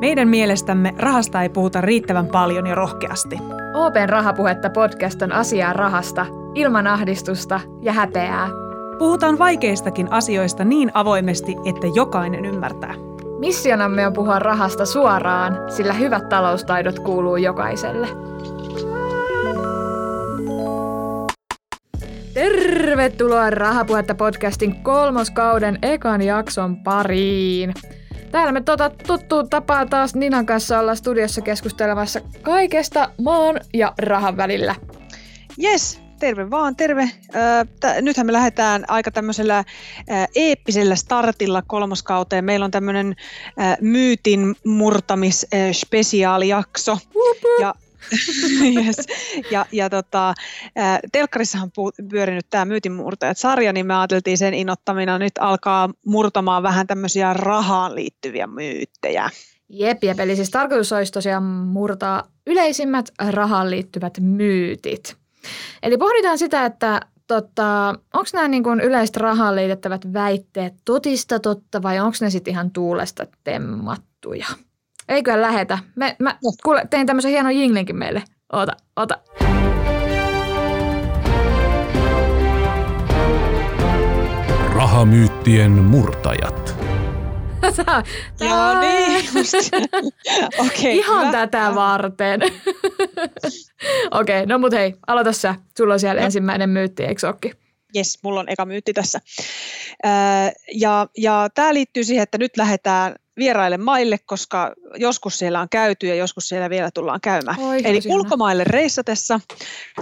Meidän mielestämme rahasta ei puhuta riittävän paljon ja rohkeasti. Open Rahapuhetta podcast on asiaa rahasta, ilman ahdistusta ja häpeää. Puhutaan vaikeistakin asioista niin avoimesti, että jokainen ymmärtää. Missionamme on puhua rahasta suoraan, sillä hyvät taloustaidot kuuluu jokaiselle. Tervetuloa Rahapuhetta podcastin kolmoskauden ekan jakson pariin. Täällä me tota tuttu tapaa taas Ninan kanssa olla studiossa keskustelemassa kaikesta maan ja rahan välillä. Yes, terve vaan, terve. Äh, nythän me lähdetään aika tämmöisellä äh, eeppisellä startilla kolmoskauteen. Meillä on tämmöinen äh, myytin murtamis äh, spesiaalijakso. Ja yes. Ja, ja tota, telkkarissahan on pyörinyt tämä Myytinmurtajat-sarja, niin me ajateltiin sen inottamina nyt alkaa murtamaan vähän tämmöisiä rahaan liittyviä myyttejä. Jep, jep. Eli siis tarkoitus olisi tosiaan murtaa yleisimmät rahaan liittyvät myytit. Eli pohditaan sitä, että tota, onko nämä niin yleiset rahaan liitettävät väitteet totista totta vai onko ne sitten ihan tuulesta temmattuja? Eikö lähetä? Me, mä no. kuule, tein tämmöisen hienon jinglinkin meille. Ota, ota. Rahamyyttien murtajat. Tää, Joo, niin okay, Ihan hyvä. tätä varten. Okei, okay, no mut hei, aloita sä. Sulla on siellä no. ensimmäinen myytti, eikö okki? Jes, mulla on eka myytti tässä. Öö, ja ja tämä liittyy siihen, että nyt lähdetään vieraille maille, koska joskus siellä on käyty ja joskus siellä vielä tullaan käymään. Oi, Eli ulkomaille reissatessa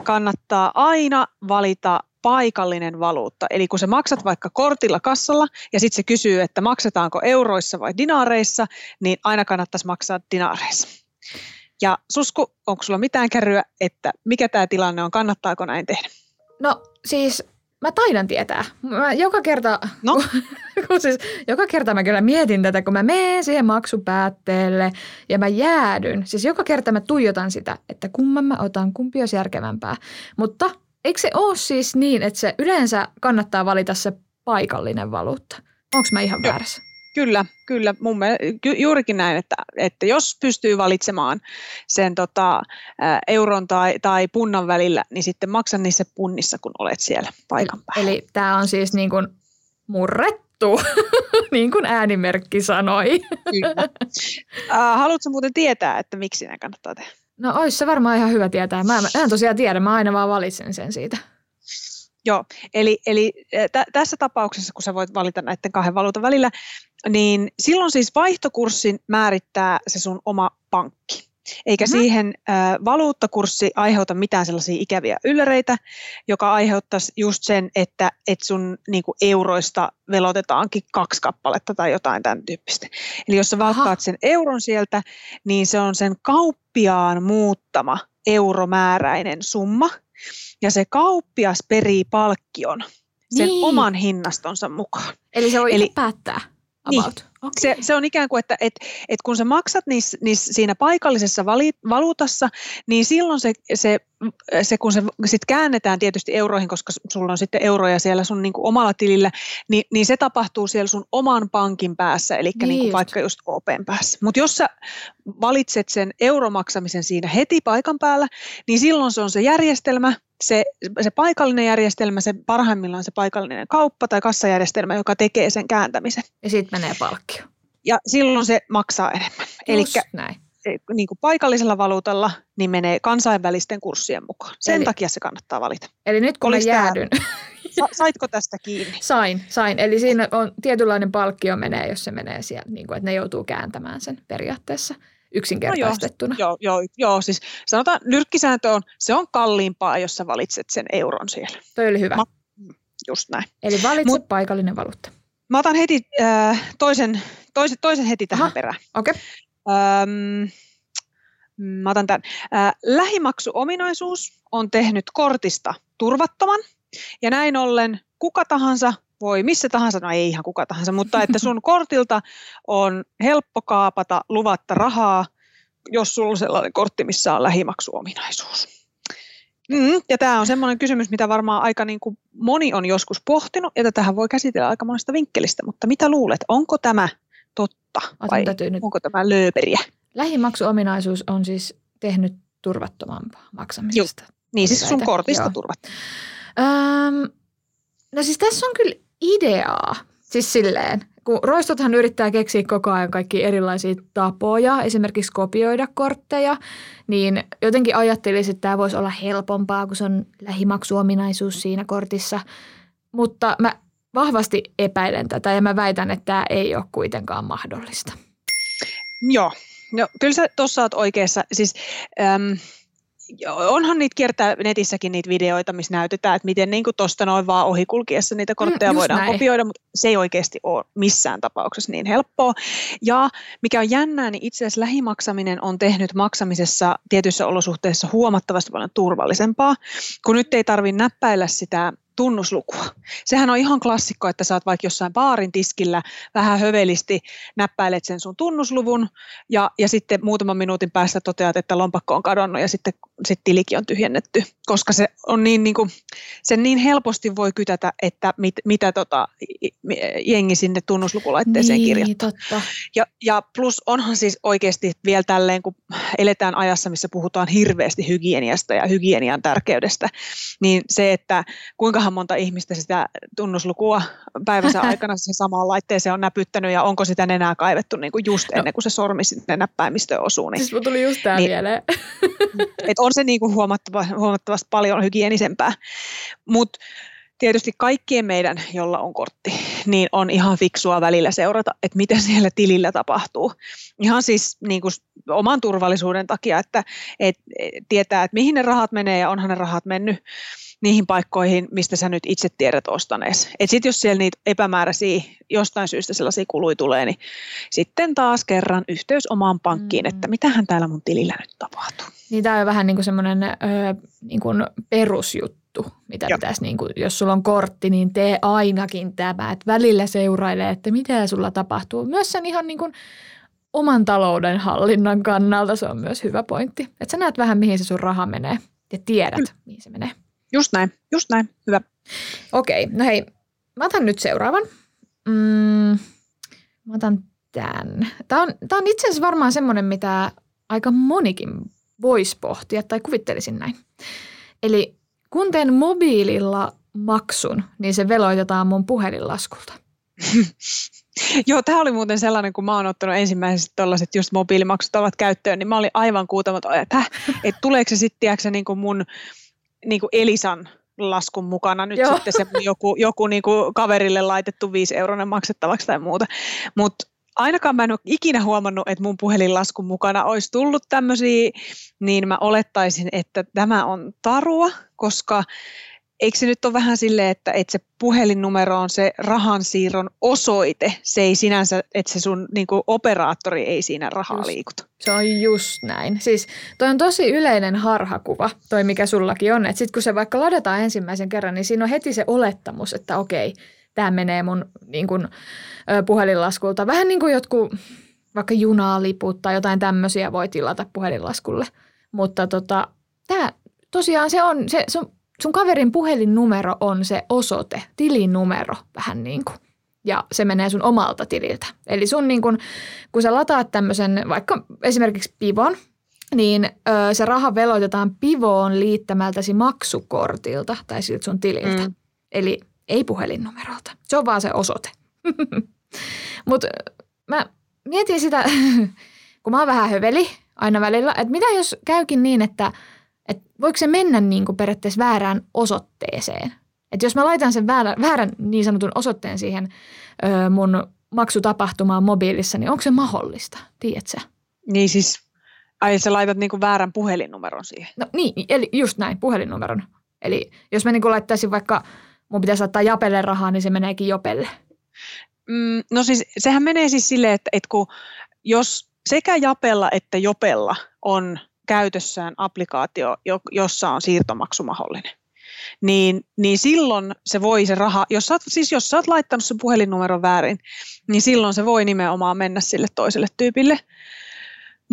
kannattaa aina valita paikallinen valuutta. Eli kun sä maksat vaikka kortilla kassalla ja sitten se kysyy, että maksetaanko euroissa vai dinaareissa, niin aina kannattaisi maksaa dinaareissa. Ja Susku, onko sulla mitään kärryä, että mikä tämä tilanne on, kannattaako näin tehdä? No siis mä taidan tietää. Mä joka kerta, no? kun, siis, joka kerta mä kyllä mietin tätä, kun mä menen siihen maksupäätteelle ja mä jäädyn. Siis joka kerta mä tuijotan sitä, että kumman mä otan, kumpi olisi järkevämpää. Mutta eikö se ole siis niin, että se yleensä kannattaa valita se paikallinen valuutta? Onko mä ihan Joo. väärässä? Kyllä, kyllä. Mun mielestä, juurikin näin, että, että jos pystyy valitsemaan sen tota, euron tai, tai punnan välillä, niin sitten maksa niissä punnissa, kun olet siellä paikan päällä. Eli tämä on siis niin kuin murrettu, niin kuin äänimerkki sanoi. Kyllä. Uh, haluatko muuten tietää, että miksi nämä kannattaa tehdä? No olisi se varmaan ihan hyvä tietää. Mä, mä en tosiaan tiedä, mä aina vaan valitsen sen siitä. Joo, eli, eli t- tässä tapauksessa, kun sä voit valita näiden kahden valuutan välillä, niin silloin siis vaihtokurssin määrittää se sun oma pankki. Eikä mm-hmm. siihen ä, valuuttakurssi aiheuta mitään sellaisia ikäviä ylläreitä, joka aiheuttaisi just sen, että et sun niinku, euroista velotetaankin kaksi kappaletta tai jotain tämän tyyppistä. Eli jos sä valkkaat sen euron sieltä, niin se on sen kauppiaan muuttama euromääräinen summa, ja se kauppias perii palkkion sen niin. oman hinnastonsa mukaan. Eli se voi Eli, päättää niin. about. Niin. Okay. Se, se on ikään kuin, että et, et kun sä maksat niis, niis siinä paikallisessa vali, valuutassa, niin silloin se, se, se kun se sit käännetään tietysti euroihin, koska sulla on sitten euroja siellä sun niin kuin omalla tilillä, niin, niin se tapahtuu siellä sun oman pankin päässä, eli niin niin kuin vaikka just KPn päässä. Mutta jos sä valitset sen euromaksamisen siinä heti paikan päällä, niin silloin se on se järjestelmä, se, se paikallinen järjestelmä, se parhaimmillaan se paikallinen kauppa tai kassajärjestelmä, joka tekee sen kääntämisen. Ja sitten menee palkkio. Ja silloin se maksaa enemmän. Eli näin. Niin kuin paikallisella valuutalla niin menee kansainvälisten kurssien mukaan. Sen eli, takia se kannattaa valita. Eli nyt kun Olis mä jäädyn. Sa, saitko tästä kiinni? Sain, sain. Eli siinä on tietynlainen palkkio menee, jos se menee siellä, niin kuin, että ne joutuu kääntämään sen periaatteessa yksinkertaistettuna. No joo, joo, joo, siis sanotaan nyrkkisääntö on, se on kalliimpaa, jos sä valitset sen euron siellä. Toi oli hyvä. Ma, just näin. Eli valitse Mut, paikallinen valuutta. Mä otan heti äh, toisen, toisen, toisen heti tähän Aha, perään. Okay. Ähm, mä otan tämän. Äh, lähimaksuominaisuus on tehnyt kortista turvattoman ja näin ollen kuka tahansa voi missä tahansa, no ei ihan kuka tahansa, mutta että sun kortilta on helppo kaapata luvatta rahaa, jos sulla on sellainen kortti, missä on lähimaksuominaisuus. Mm, ja tämä on semmoinen kysymys, mitä varmaan aika niin kuin moni on joskus pohtinut, ja tähän voi käsitellä aika monesta vinkkelistä, mutta mitä luulet, onko tämä totta? vai nyt... onko tämä lööperiä? Lähimaksuominaisuus on siis tehnyt turvattomampaa maksamisesta. Joo. Niin siis sun kortista turvattomampaa. Öm, no siis tässä on kyllä ideaa, siis silleen, kun roistothan yrittää keksiä koko ajan kaikki erilaisia tapoja, esimerkiksi kopioida kortteja, niin jotenkin ajattelisin, että tämä voisi olla helpompaa, kun se on lähimaksuominaisuus siinä kortissa. Mutta mä vahvasti epäilen tätä ja mä väitän, että tämä ei ole kuitenkaan mahdollista. Joo, no kyllä sä tuossa oot oikeassa. Siis, onhan niitä kiertää netissäkin niitä videoita, missä näytetään, että miten niin tuosta noin vaan ohikulkiessa niitä kortteja mm, voidaan näin. kopioida, mutta se ei oikeasti ole missään tapauksessa niin helppoa. Ja mikä on jännää, niin itse asiassa lähimaksaminen on tehnyt maksamisessa tietyissä olosuhteissa huomattavasti paljon turvallisempaa, kun nyt ei tarvitse näppäillä sitä tunnuslukua. Sehän on ihan klassikko, että saat vaikka jossain baarin tiskillä vähän hövelisti näppäilet sen sun tunnusluvun ja, ja sitten muutaman minuutin päästä toteat, että lompakko on kadonnut ja sitten sit tilikin on tyhjennetty, koska se on niin, niin kuin, sen niin helposti voi kytätä, että mit, mitä tota, jengi sinne tunnuslukulaitteeseen niin, kirjoittaa. Totta. Ja, ja plus onhan siis oikeasti vielä tälleen, kun eletään ajassa, missä puhutaan hirveästi hygieniasta ja hygienian tärkeydestä, niin se, että kuinka kuinkahan monta ihmistä sitä tunnuslukua päivänsä aikana se samaan laitteeseen on näpyttänyt ja onko sitä enää kaivettu niin kuin just no. ennen kuin se sormi sinne näppäimistöön osuu. Niin, siis tuli just tämä niin, mieleen. et on se niin kuin huomattava, huomattavasti paljon hygienisempää. Mutta tietysti kaikkien meidän, jolla on kortti, niin on ihan fiksua välillä seurata, että mitä siellä tilillä tapahtuu. Ihan siis niin kuin oman turvallisuuden takia, että et, tietää, että mihin ne rahat menee ja onhan ne rahat mennyt niihin paikkoihin, mistä sä nyt itse tiedät ostanees. Et sit jos siellä niitä epämääräisiä jostain syystä sellaisia kului tulee, niin sitten taas kerran yhteys omaan pankkiin, mm. että mitähän täällä mun tilillä nyt tapahtuu. Niin tämä on vähän niin kuin semmoinen niin kuin perusjuttu, mitä Joo. pitäisi, niin kuin, jos sulla on kortti, niin tee ainakin tämä, että välillä seurailee, että mitä sulla tapahtuu. Myös sen ihan niin kuin oman talouden hallinnan kannalta se on myös hyvä pointti. Että sä näet vähän, mihin se sun raha menee ja tiedät, mihin se menee. Just näin, just näin. Hyvä. Okei, no hei, mä otan nyt seuraavan. Mm, mä otan tämän. Tämä on, tämä on itse asiassa varmaan semmoinen, mitä aika monikin voisi pohtia tai kuvittelisin näin. Eli kun teen mobiililla maksun, niin se veloitetaan mun puhelinlaskulta. Joo, tämä oli muuten sellainen, kun mä oon ottanut ensimmäiset tällaiset just mobiilimaksut ovat käyttöön, niin mä olin aivan kuutamaton, että, että tuleeko se sitten, niin kuin mun niin kuin Elisan laskun mukana nyt Joo. sitten se joku, joku niin kuin kaverille laitettu 5 euronen maksettavaksi tai muuta. Mutta ainakaan mä en ole ikinä huomannut, että mun puhelinlaskun mukana olisi tullut tämmöisiä, niin mä olettaisin, että tämä on tarua, koska eikö se nyt ole vähän silleen, että, että se puhelinnumero on se rahansiirron osoite, se ei sinänsä, että se sun niin kuin operaattori ei siinä rahaa just, liikuta. Se on just näin. Siis toi on tosi yleinen harhakuva, toi mikä sullakin on. Että sitten kun se vaikka ladataan ensimmäisen kerran, niin siinä on heti se olettamus, että okei, tämä menee mun niin kuin, puhelinlaskulta. Vähän niin kuin jotkut vaikka junaliput tai jotain tämmöisiä voi tilata puhelinlaskulle. Mutta tota, tämä tosiaan se on, se, se on sun kaverin puhelinnumero on se osoite, tilinumero vähän niin kuin. Ja se menee sun omalta tililtä. Eli sun niin kun, kun sä lataat tämmöisen vaikka esimerkiksi pivon, niin ö, se raha veloitetaan pivoon liittämältäsi maksukortilta tai siltä sun tililtä. Mm. Eli ei puhelinnumerolta. Se on vaan se osoite. Mutta mä mietin sitä, kun mä oon vähän höveli aina välillä, että mitä jos käykin niin, että – että voiko se mennä niin kuin periaatteessa väärään osoitteeseen. Että jos mä laitan sen väärän, väärän niin sanotun osoitteen siihen ö, mun maksutapahtumaan mobiilissa, niin onko se mahdollista, tiedätkö Niin siis, ai sä laitat niin kuin väärän puhelinnumeron siihen? No niin, eli just näin, puhelinnumeron. Eli jos mä niin kuin laittaisin vaikka, mun pitäisi laittaa Japelle rahaa, niin se meneekin Jopelle. Mm, no siis sehän menee siis silleen, että, että kun jos sekä Japella että Jopella on – käytössään applikaatio, jossa on siirtomaksu mahdollinen. Niin, niin silloin se voi se raha, jos sä, oot, siis jos sä oot laittanut sen puhelinnumeron väärin, niin silloin se voi nimenomaan mennä sille toiselle tyypille.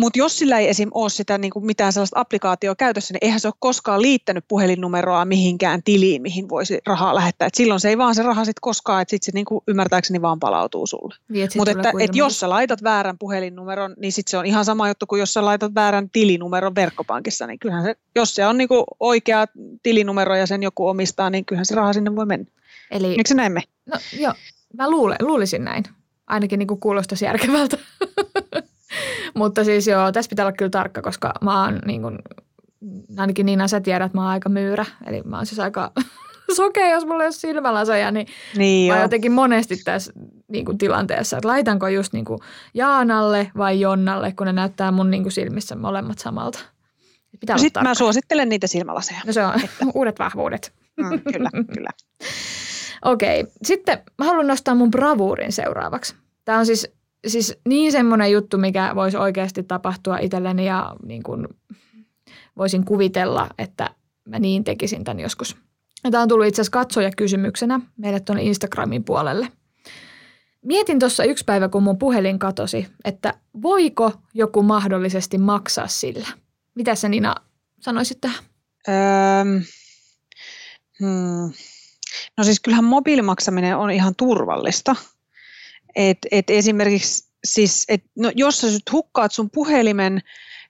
Mutta jos sillä ei esim. ole sitä niin kuin mitään sellaista applikaatioa käytössä, niin eihän se ole koskaan liittänyt puhelinnumeroa mihinkään tiliin, mihin voisi rahaa lähettää. Et silloin se ei vaan se raha sitten koskaan, että sitten se niin kuin ymmärtääkseni vaan palautuu sulle. Niin, et Mutta että, että jos sä laitat väärän puhelinnumeron, niin sitten se on ihan sama juttu kuin jos sä laitat väärän tilinumeron verkkopankissa. Niin kyllähän se, jos se on niin kuin oikea tilinumero ja sen joku omistaa, niin kyllähän se raha sinne voi mennä. Eli, Eikö se näin me? no joo, mä luulen, luulisin näin. Ainakin niin kuin kuulostaisi järkevältä. Mutta siis joo, tässä pitää olla kyllä tarkka, koska mä oon niin kuin, ainakin Niina sä tiedät, että mä oon aika myyrä. Eli mä oon siis aika sokea, jos mulla ei ole silmälaseja, niin Niin mä jotenkin monesti tässä niin kuin, tilanteessa, että laitanko just niin kuin, Jaanalle vai Jonnalle, kun ne näyttää mun niin kuin, silmissä molemmat samalta. Pitää olla Sitten mä suosittelen niitä silmälaseja. No se on uudet vahvuudet. Mm, kyllä, kyllä. Okei, sitten mä haluan nostaa mun bravuurin seuraavaksi. Tämä on siis, siis niin semmoinen juttu, mikä voisi oikeasti tapahtua itselleni ja niin kuin voisin kuvitella, että mä niin tekisin tämän joskus. Tämä on tullut itse asiassa katsoja kysymyksenä meille tuonne Instagramin puolelle. Mietin tuossa yksi päivä, kun mun puhelin katosi, että voiko joku mahdollisesti maksaa sillä. Mitä sä Nina sanoisit tähän? Öö, hmm. No siis kyllähän mobiilimaksaminen on ihan turvallista. Et, et esimerkiksi siis, et, no jos sä nyt hukkaat sun puhelimen,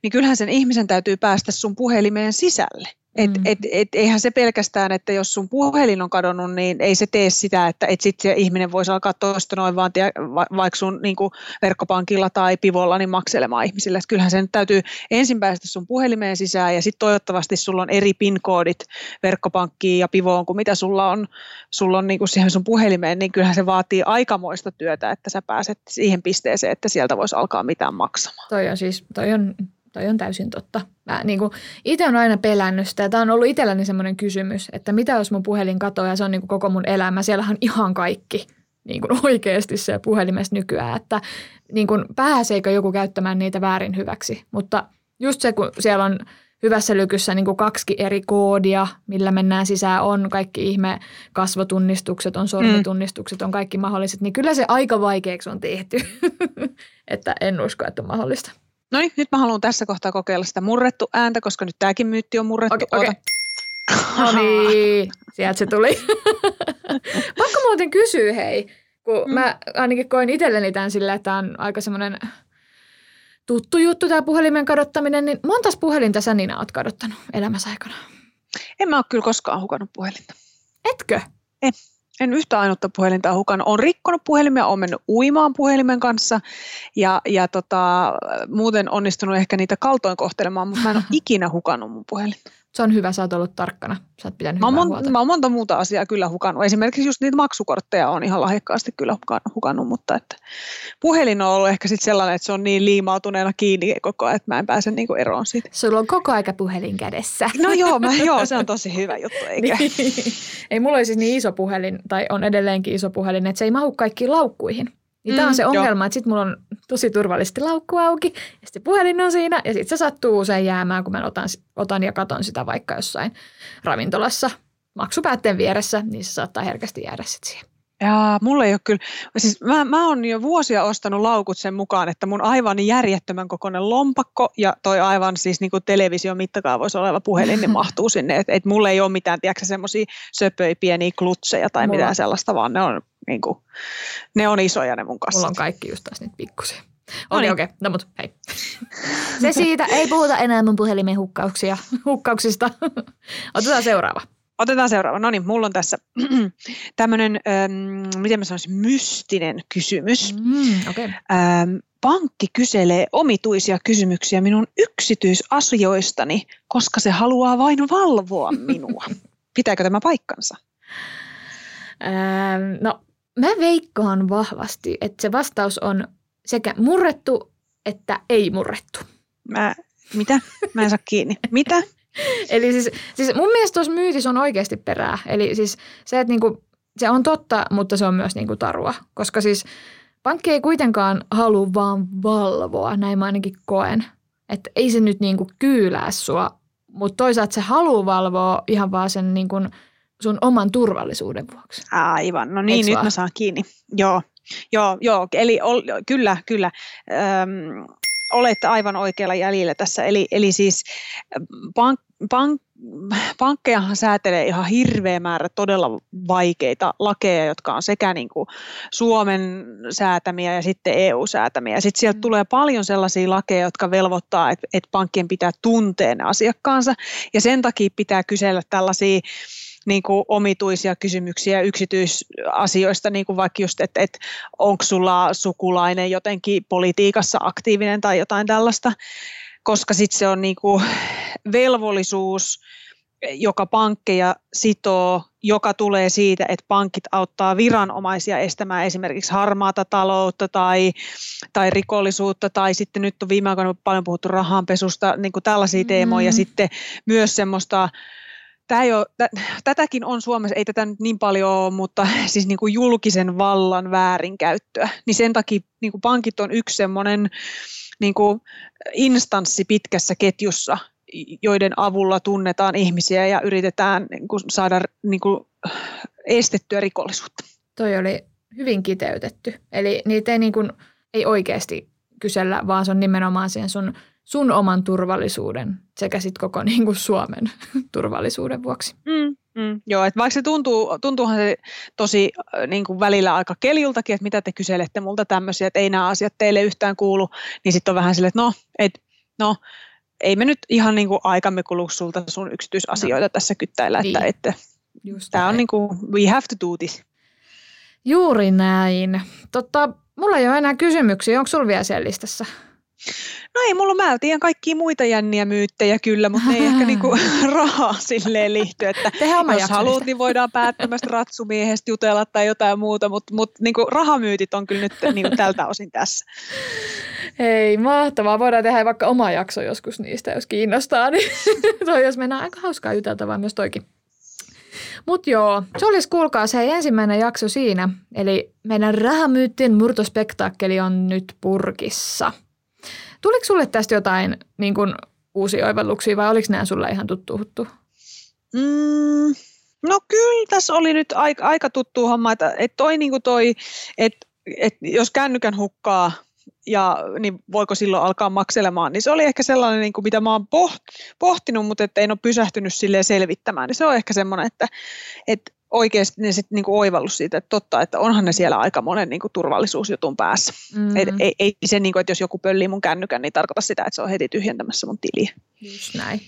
niin kyllähän sen ihmisen täytyy päästä sun puhelimeen sisälle. Et, Mm. et, et, eihän se pelkästään, että jos sun puhelin on kadonnut, niin ei se tee sitä, että et sitten se ihminen voisi alkaa toista noin vaan tie, va, vaikka sun niin verkkopankilla tai pivolla niin makselemaan ihmisille. Et kyllähän sen täytyy ensin päästä sun puhelimeen sisään ja sitten toivottavasti sulla on eri PIN-koodit verkkopankkiin ja pivoon kuin mitä sulla on, sulla on niin kuin siihen sun puhelimeen, niin kyllähän se vaatii aikamoista työtä, että sä pääset siihen pisteeseen, että sieltä voisi alkaa mitään maksamaan. Toi on siis, toi on, toi on täysin totta. Mä niin itse on aina pelännyt sitä. Tämä on ollut itselläni semmoinen kysymys, että mitä jos mun puhelin katoaa ja se on niin kuin koko mun elämä. Siellähän on ihan kaikki niin kuin oikeasti se puhelimessa nykyään, että niin kuin pääseekö joku käyttämään niitä väärin hyväksi. Mutta just se, kun siellä on hyvässä lykyssä niin kuin kaksi eri koodia, millä mennään sisään, on kaikki ihme kasvotunnistukset, on sormitunnistukset, on kaikki mahdolliset, niin kyllä se aika vaikeaksi on tehty, että en usko, että on mahdollista. No niin, nyt mä haluan tässä kohtaa kokeilla sitä murrettu ääntä, koska nyt tämäkin myytti on murrettu. Okei, okei. Oota. No niin, sieltä se tuli. Pakko muuten kysyä, hei, kun Mm. mä ainakin koin itselleni tämän sillä, että tämä on aika semmoinen tuttu juttu tämä puhelimen kadottaminen, niin montas puhelinta sä Nina oot kadottanut elämässä aikana? En mä ole kyllä koskaan hukannut puhelinta. Etkö? En yhtä ainutta puhelinta hukannut. Olen rikkonut puhelimia, olen mennyt uimaan puhelimen kanssa ja, ja tota, muuten onnistunut ehkä niitä kaltoin kohtelemaan, mutta mä en ole ikinä hukannut mun puhelinta. Se on hyvä, sä oot ollut tarkkana. Sä oot pitänyt Mä oon, huolta. mä oon monta muuta asiaa kyllä hukannut. Esimerkiksi just niitä maksukortteja on ihan lahjakkaasti kyllä hukannut, mutta että puhelin on ollut ehkä sit sellainen, että se on niin liimautuneena kiinni koko ajan, että mä en pääse niinku eroon siitä. Sulla on koko aika puhelin kädessä. No joo, mä, joo, se on tosi hyvä juttu, eikä? Niin. Ei mulla oli siis niin iso puhelin, tai on edelleenkin iso puhelin, että se ei mahu kaikkiin laukkuihin. Niin tämä Mm, on se ongelma, että sitten mulla on tosi turvallisesti laukku auki, ja sitten puhelin on siinä, ja sitten se sattuu usein jäämään, kun mä otan, otan ja katon sitä vaikka jossain ravintolassa maksupäätteen vieressä, niin se saattaa herkästi jäädä sitten siihen. Jaa, mulla ei ole kyllä, siis mä, mä oon jo vuosia ostanut laukut sen mukaan, että mun aivan järjettömän kokoinen lompakko ja toi aivan siis niin kuin television mittakaavoissa oleva puhelin, niin mahtuu sinne. Että et mulla ei ole mitään, tiedätkö semmoisia söpöjä pieniä klutseja tai Mulla- mitään sellaista, vaan ne on, niin kuin, ne on isoja ne mun kassat. Mulla on kaikki just taas niitä pikkusia. No Okei, niin. okei. No mut hei. Se siitä. Ei puhuta enää mun puhelimen hukkauksia, hukkauksista. Otetaan seuraava. Otetaan seuraava. No niin, mulla on tässä tämmöinen, ähm, miten mä sanoisin, mystinen kysymys. Mm, okei. Ähm, pankki kyselee omituisia kysymyksiä minun yksityisasioistani, koska se haluaa vain valvoa minua. Pitääkö tämä paikkansa? Ähm, no, mä veikkaan vahvasti, että se vastaus on sekä murrettu että ei murrettu. Mä, mitä? Mä en saa kiinni. Mitä? Eli siis, siis mun mielestä tuossa myytissä on oikeasti perää. Eli siis se, että niinku, se on totta, mutta se on myös niinku tarua. Koska siis pankki ei kuitenkaan halua vaan valvoa, näin mä ainakin koen. Että ei se nyt niinku kyylää sua, mutta toisaalta se haluaa valvoa ihan vaan sen niinku sun oman turvallisuuden vuoksi. Aivan, no niin, Eiks nyt vaan? mä saan kiinni. Joo, joo, joo. eli ol, kyllä, kyllä. Öm, olette aivan oikealla jäljellä tässä. Eli, eli siis pank, pank, pankkejahan säätelee ihan hirveä määrä todella vaikeita lakeja, jotka on sekä niin kuin Suomen säätämiä ja sitten EU-säätämiä. Sitten sieltä mm. tulee paljon sellaisia lakeja, jotka velvoittaa, että, että pankkien pitää tuntea ne asiakkaansa ja sen takia pitää kysellä tällaisia niin kuin omituisia kysymyksiä yksityisasioista, niin kuin vaikka just, että, että onko sulla sukulainen jotenkin politiikassa aktiivinen tai jotain tällaista, koska sitten se on niin kuin velvollisuus, joka pankkeja sitoo, joka tulee siitä, että pankit auttaa viranomaisia estämään esimerkiksi harmaata taloutta tai, tai rikollisuutta, tai sitten nyt on viime aikoina paljon puhuttu rahanpesusta, niin kuin tällaisia teemoja, mm. ja sitten myös semmoista tämä ei ole, tätäkin on Suomessa, ei tätä nyt niin paljon ole, mutta siis niin kuin julkisen vallan väärinkäyttöä. Niin sen takia niin kuin pankit on yksi semmoinen niin kuin instanssi pitkässä ketjussa, joiden avulla tunnetaan ihmisiä ja yritetään niin kuin saada niin kuin estettyä rikollisuutta. Toi oli hyvin kiteytetty. Eli niitä ei, niin kuin, ei oikeasti kysellä, vaan se on nimenomaan sen sun sun oman turvallisuuden sekä sitten koko niin kuin Suomen turvallisuuden vuoksi. Mm, mm, joo, että vaikka se tuntuu, tuntuuhan se tosi äh, niin kuin välillä aika keljultakin, että mitä te kyselette multa tämmöisiä, että ei nämä asiat teille yhtään kuulu, niin sitten on vähän silleen, että no, et, no ei me nyt ihan niin kuin aikamme kulu sulta sun yksityisasioita no. tässä kyttäillä, niin. että, että tämä on niin kuin, we have to do this. Juuri näin. Totta, mulla ei ole enää kysymyksiä. Onko sulla vielä siellä listassa? No ei mulla, mä tiedän kaikkia muita jänniä myyttejä kyllä, mutta ne ei ehkä niinku rahaa silleen liitty, että jos haluat, niin voidaan päättämästä ratsumiehestä jutella tai jotain muuta, mutta, mutta niinku rahamyytit on kyllä nyt niinku tältä osin tässä. Hei, mahtavaa. Voidaan tehdä vaikka oma jakso joskus niistä, jos kiinnostaa. Niin toi, jos mennään aika hauskaa juteltavaa myös toikin. Mutta joo, se olisi kuulkaa se ensimmäinen jakso siinä. Eli meidän rahamyyttien murtospektaakkeli on nyt purkissa – Tuliko sulle tästä jotain niin kuin, uusia oivalluksia vai oliko nämä sulle ihan tuttu huttu? Mm, no kyllä tässä oli nyt aika, aika tuttu homma, että, että toi, niin kuin toi että, että jos kännykän hukkaa ja niin voiko silloin alkaa makselemaan, niin se oli ehkä sellainen, niin kuin mitä mä oon pohtinut, mutta että en ole pysähtynyt silleen selvittämään, niin se on ehkä semmoinen, että, että oikeasti ne sitten niinku oivallus siitä, että totta, että onhan ne siellä aika monen niinku turvallisuusjutun päässä. Mm. Et, ei, ei se, niinku, että jos joku pöllii mun kännykän, niin tarkoita sitä, että se on heti tyhjentämässä mun tiliä. Just näin.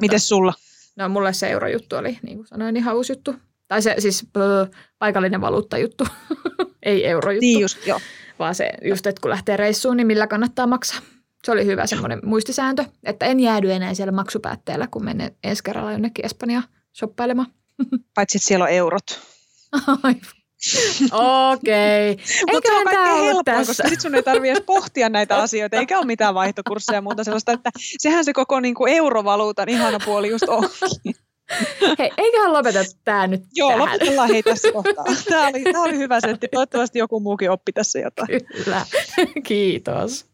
Miten sulla? No mulle se eurojuttu oli, niin kuin sanoin, ihan uusi juttu. Tai se siis pö, paikallinen valuuttajuttu, ei eurojuttu. Niin just, joo. Vaan se just, että kun lähtee reissuun, niin millä kannattaa maksaa. Se oli hyvä semmoinen muistisääntö, että en jäädy enää siellä maksupäätteellä, kun menen ensi kerralla jonnekin Espanjaan shoppailemaan. Paitsi, että siellä on eurot. Okei. Okay. Mutta se on kaikkein helppoa, koska sitten sun ei tarvitse pohtia näitä asioita, eikä ole mitään vaihtokursseja ja muuta sellaista, että sehän se koko niin kuin eurovaluutan ihana puoli just onkin. Hei, eiköhän lopeta tämä nyt Joo, tähän. lopetellaan hei tässä kohtaa. Tämä oli, tämä oli hyvä setti. Toivottavasti joku muukin oppi tässä jotain. Kyllä. Kiitos.